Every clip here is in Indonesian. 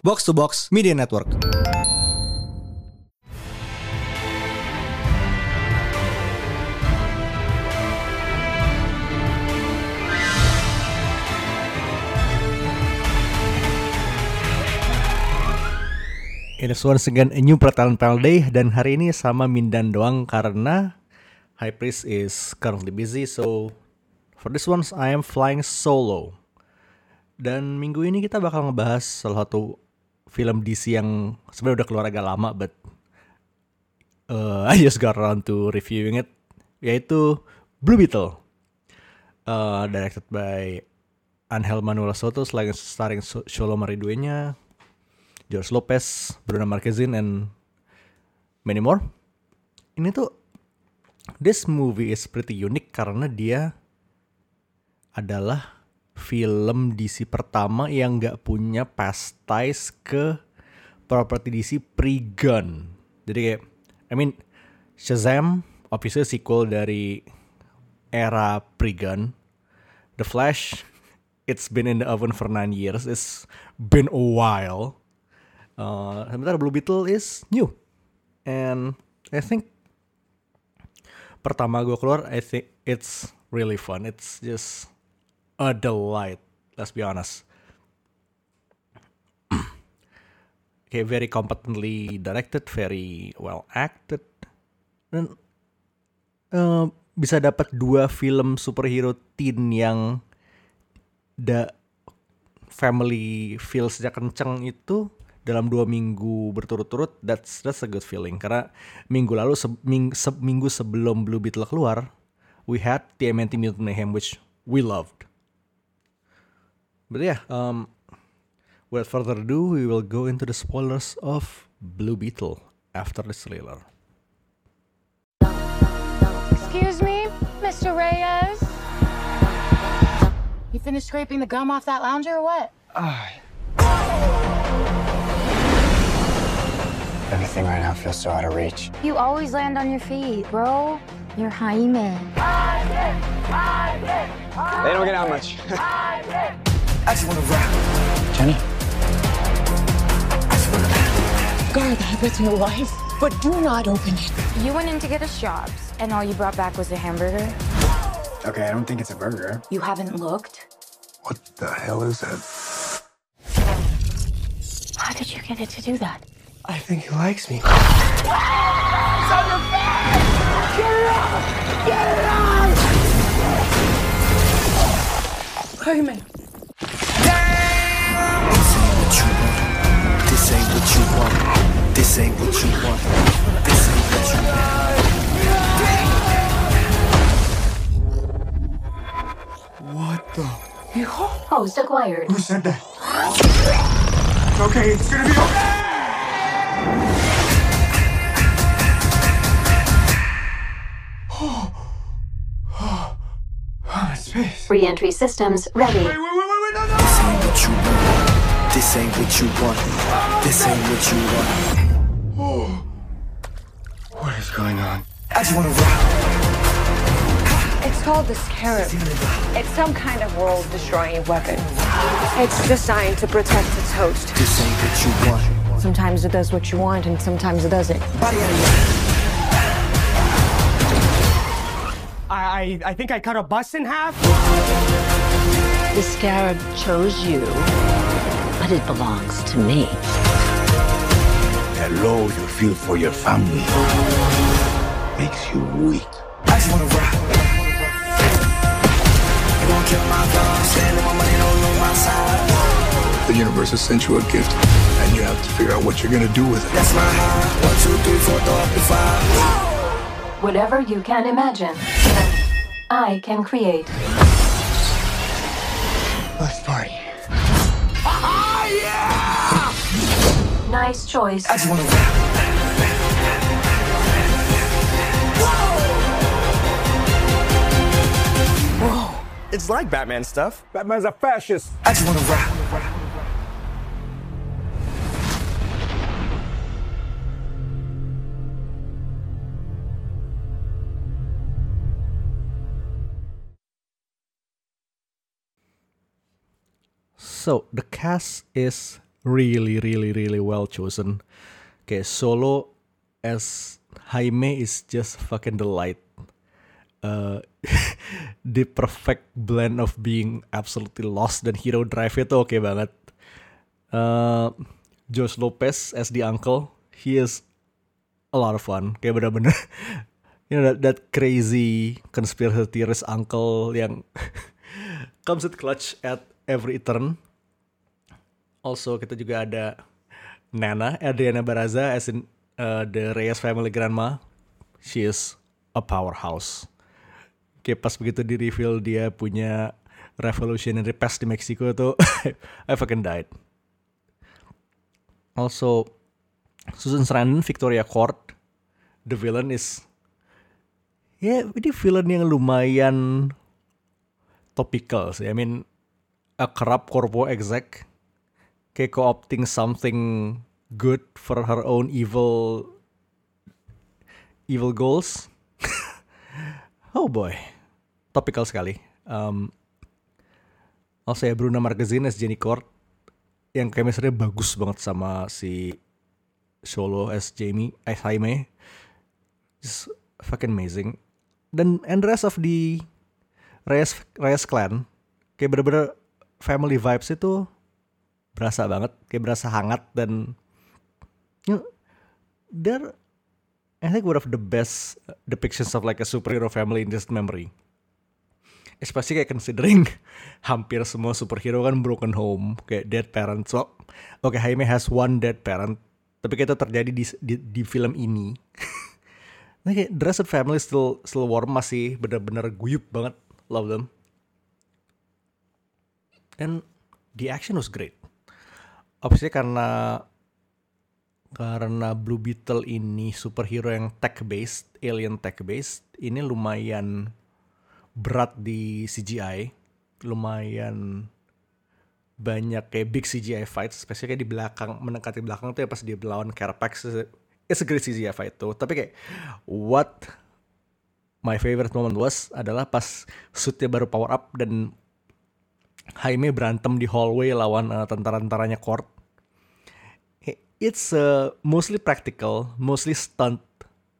Box to Box Media Network. It is once again a new Pratalan Panel Day dan hari ini sama Mindan doang karena High Priest is currently busy so for this one I am flying solo. Dan minggu ini kita bakal ngebahas salah satu film DC yang sebenarnya udah keluar agak lama but uh, I just got around to reviewing it yaitu Blue Beetle. Uh, directed by Angel Manuel Soto selain starring Solo Mariduenya, George Lopez, Bruno Marquezine, and many more. Ini tuh this movie is pretty unique karena dia adalah film DC pertama yang nggak punya past ke properti DC pre-gun. Jadi kayak, I mean, Shazam, obviously sequel dari era pre-gun. The Flash, it's been in the oven for nine years. It's been a while. Uh, sementara Blue Beetle is new. And I think pertama gue keluar, I think it's really fun. It's just a delight. Let's be honest. okay, very competently directed, very well acted, dan uh, bisa dapat dua film superhero teen yang da family feelsnya kenceng itu dalam dua minggu berturut-turut that's that's a good feeling karena minggu lalu se, ming, se, minggu sebelum Blue Beetle keluar we had TMNT Mutant Mayhem which we loved but yeah um without further ado we will go into the spoilers of Blue Beetle after this trailer Excuse me, Mr. Reyes? You finished scraping the gum off that lounger or what? Everything right now feels so out of reach. You always land on your feet, bro. You're Jaime. They don't get out much. I just wanna rap. Jenny? I just wanna Guard that with your life, but do not open it. You went in to get us jobs, and all you brought back was a hamburger? Okay, I don't think it's a burger. You haven't looked? What the hell is that? How did you get it to do that? I think he likes me. Jaime. This ain't what you want. This ain't what you want. This ain't what you want. What the? Oh, Host acquired. Who said that? Okay, it's gonna be okay. Oh, I'm space. Re-entry systems ready. Wait, wait, wait, wait, wait, no, no! This ain't what you want. This ain't what you want. This ain't what you want. Oh. What is going on? I just wanna rock. It's called the Scarab. It's some kind of world-destroying weapon. It's designed to protect its host. This ain't what you want. Sometimes it does what you want, and sometimes it doesn't. Body out of here. I, I I think I cut a bus in half. The scarab chose you, but it belongs to me. The low you feel for your family makes you weak. I just wanna rock. The universe has sent you a gift, and you have to figure out what you're gonna do with it. That's my high. One, two, three, four, throw up the five. Whatever you can imagine, I can create. Nice choice. I just wanna rock. It's like Batman stuff. Batman's a fascist. I just wanna rock. So So the cast is really, really, really well chosen. Okay, Solo as Jaime is just fucking delight. Uh, the perfect blend of being absolutely lost dan hero drive itu oke banget. Uh, Josh Lopez as the uncle, he is a lot of fun. Kayak bener-bener, you know that, that crazy conspiracy theorist uncle yang comes at clutch at every turn. Also kita juga ada Nana Adriana Baraza as in uh, the Reyes family grandma. She is a powerhouse. Kayak pas begitu di reveal dia punya revolutionary past di Meksiko tuh I fucking died. Also Susan Sarandon, Victoria Court, the villain is ya yeah, ini villain yang lumayan topical sih. I mean a corrupt corpo exec kayak co-opting something good for her own evil evil goals. oh boy, topical sekali. Um, also ya Bruna Marquezine as Jenny Court yang chemistry bagus banget sama si Solo as Jamie as Jaime. Just fucking amazing. Dan and rest of the Reyes Reyes clan kayak bener-bener family vibes itu berasa banget, kayak berasa hangat dan you know, they're I think one of the best depictions of like a superhero family in this memory. Especially kayak considering hampir semua superhero kan broken home, kayak dead parents. So, oke okay, Jaime has one dead parent, tapi kayak itu terjadi di di, di film ini. nah kayak of family still still warm masih bener-bener guyup banget, love them. And the action was great. Obviously karena karena Blue Beetle ini superhero yang tech based, alien tech based, ini lumayan berat di CGI, lumayan banyak kayak big CGI fight, especially kayak di belakang mendekati belakang tuh ya pas dia melawan Carapax, it's a great CGI fight tuh. Tapi kayak what my favorite moment was adalah pas suitnya baru power up dan Jaime berantem di hallway lawan uh, tentara-tentaranya Court. It's uh, mostly practical, mostly stunt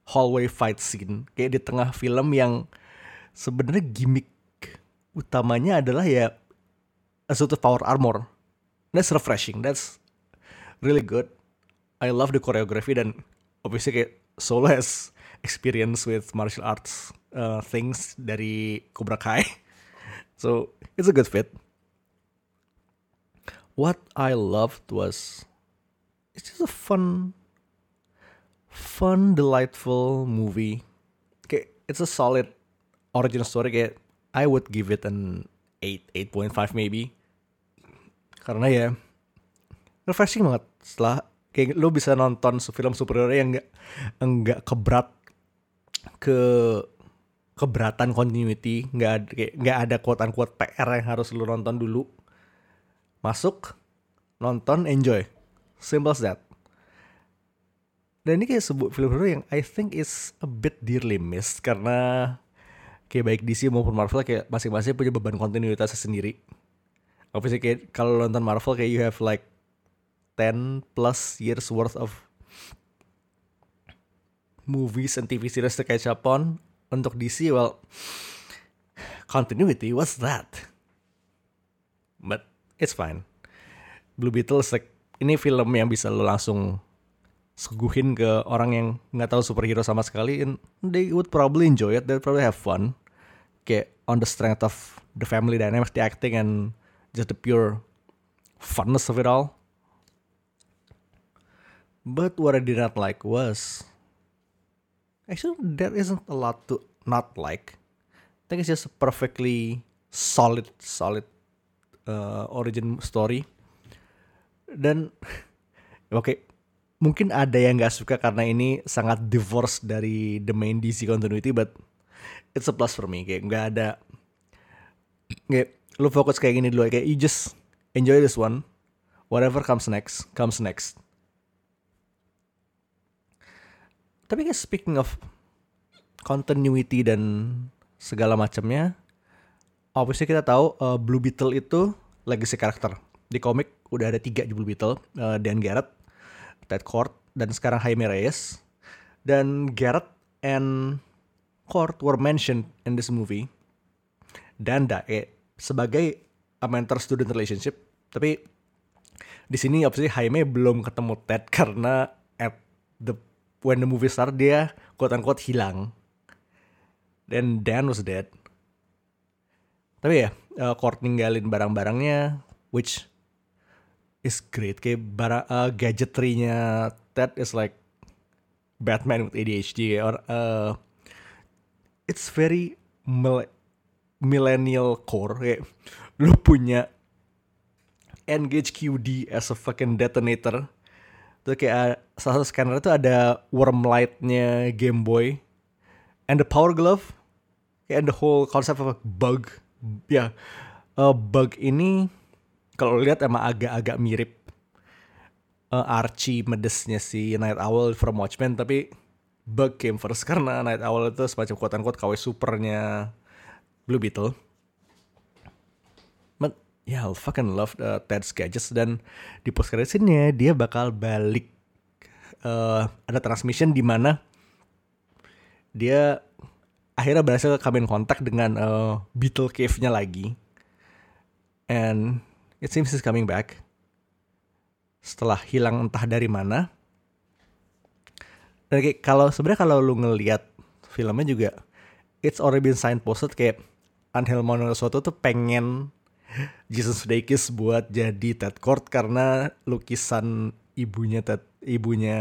hallway fight scene. Kayak di tengah film yang sebenarnya gimmick utamanya adalah ya a sort of power armor. That's refreshing. That's really good. I love the choreography dan obviously kayak Solo has experience with martial arts uh, things dari Cobra Kai. So it's a good fit. What I loved was it's just a fun, fun, delightful movie. Kayak it's a solid origin story. Kayak I would give it an 8, 8.5 maybe. Karena ya refreshing banget setelah kayak lo bisa nonton film superhero yang enggak enggak keberat ke keberatan continuity nggak kayak nggak ada quote unquote PR yang harus lo nonton dulu masuk nonton enjoy. Simple as that. Dan ini kayak sebuah film hero yang I think is a bit dearly missed karena kayak baik DC maupun Marvel kayak masing-masing punya beban kontinuitasnya sendiri. Obviously kayak kalau nonton Marvel kayak you have like 10 plus years worth of movies and TV series to catch up on. Untuk DC well continuity what's that? But it's fine. Blue Beetle like ini film yang bisa lo langsung seguhin ke orang yang nggak tahu superhero sama sekali and they would probably enjoy it. They probably have fun. Kayak on the strength of the family dynamics the acting and just the pure funness of it all. But what I did not like was actually there isn't a lot to not like. I think it's just a perfectly solid solid uh, origin story. Dan oke okay, mungkin ada yang nggak suka karena ini sangat divorce dari the main DC continuity but it's a plus for me kayak nggak ada kayak lu fokus kayak gini dulu kayak you just enjoy this one. Whatever comes next comes next. Tapi kayak speaking of continuity dan segala macamnya obviously kita tahu uh, Blue Beetle itu legacy karakter di komik udah ada tiga Blue Beetle, uh, Dan Garrett, Ted Kord, dan sekarang Jaime Reyes. Dan Garrett and Kord were mentioned in this movie. Dan Dae sebagai a mentor-student relationship, tapi di sini obviously Jaime belum ketemu Ted karena at the when the movie start dia quote unquote hilang. Dan Dan was dead. Tapi ya, uh, Kurt ninggalin barang-barangnya, which is great. Kayak barang uh, gadgetry-nya Ted is like Batman with ADHD or uh, it's very mil millennial core. Kayak lu punya Engage QD as a fucking detonator. Tuh kayak salah satu scanner itu ada worm light-nya Game Boy and the power glove and the whole concept of a bug ya uh, bug ini kalau lihat emang agak-agak mirip uh, Archie medesnya si Night Owl from Watchmen tapi bug came first karena Night Owl itu semacam quote-unquote KW supernya Blue Beetle. But yeah I fucking love uh, Ted's gadgets dan di post credit scene dia bakal balik uh, ada transmission di mana dia akhirnya berhasil in kontak dengan uh, Beetle Cave-nya lagi. And it seems he's coming back. Setelah hilang entah dari mana. Dan kayak kalau sebenarnya kalau lu ngelihat filmnya juga it's already been signposted kayak Angel Monosoto tuh pengen Jason Sudeikis buat jadi Ted Kord karena lukisan ibunya Ted, ibunya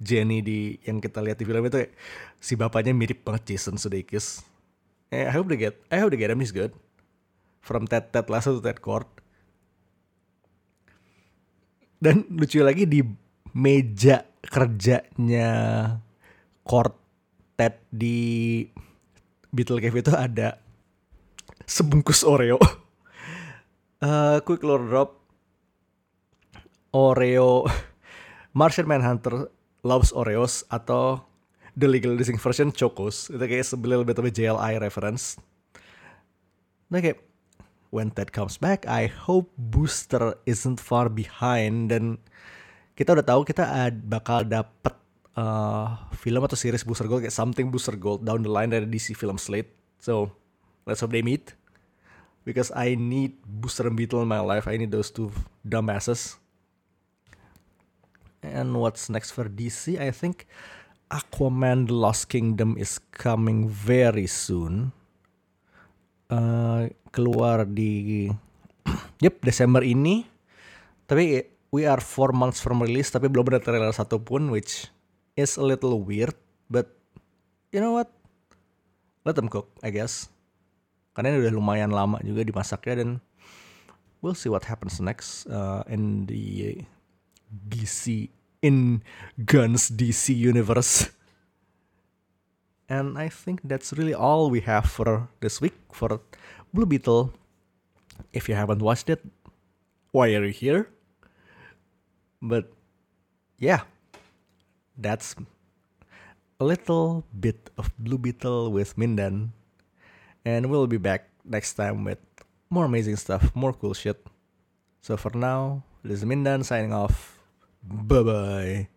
Jenny di yang kita lihat di film itu si bapaknya mirip banget Jason Sudeikis. Eh, I hope they get I hope they get him he's good. From Ted Ted Lasso to Ted Kord. Dan lucu lagi di meja kerjanya Kord Ted di Beetle Cave itu ada sebungkus Oreo. uh, quick lore drop Oreo Martian Manhunter loves Oreos atau the legal distinct version Chocos. Itu kayak bit of a JLI reference. Nah kayak when Ted comes back I hope Booster isn't far behind. Dan kita udah tahu kita ad, bakal dapet uh, film atau series Booster Gold kayak something Booster Gold down the line dari DC film slate. So let's hope they meet. Because I need Booster and Beetle in my life. I need those two dumbasses And what's next for DC? I think Aquaman The Lost Kingdom is coming very soon. Uh, keluar di yep Desember ini. Tapi we are four months from release tapi belum ada trailer satupun which is a little weird but you know what let them cook I guess karena ini udah lumayan lama juga dimasaknya dan we'll see what happens next uh, in the DC in Guns DC universe. And I think that's really all we have for this week for Blue Beetle. If you haven't watched it, why are you here? But yeah, that's a little bit of Blue Beetle with Mindan. And we'll be back next time with more amazing stuff, more cool shit. So for now, this is Mindan signing off. Bye bye.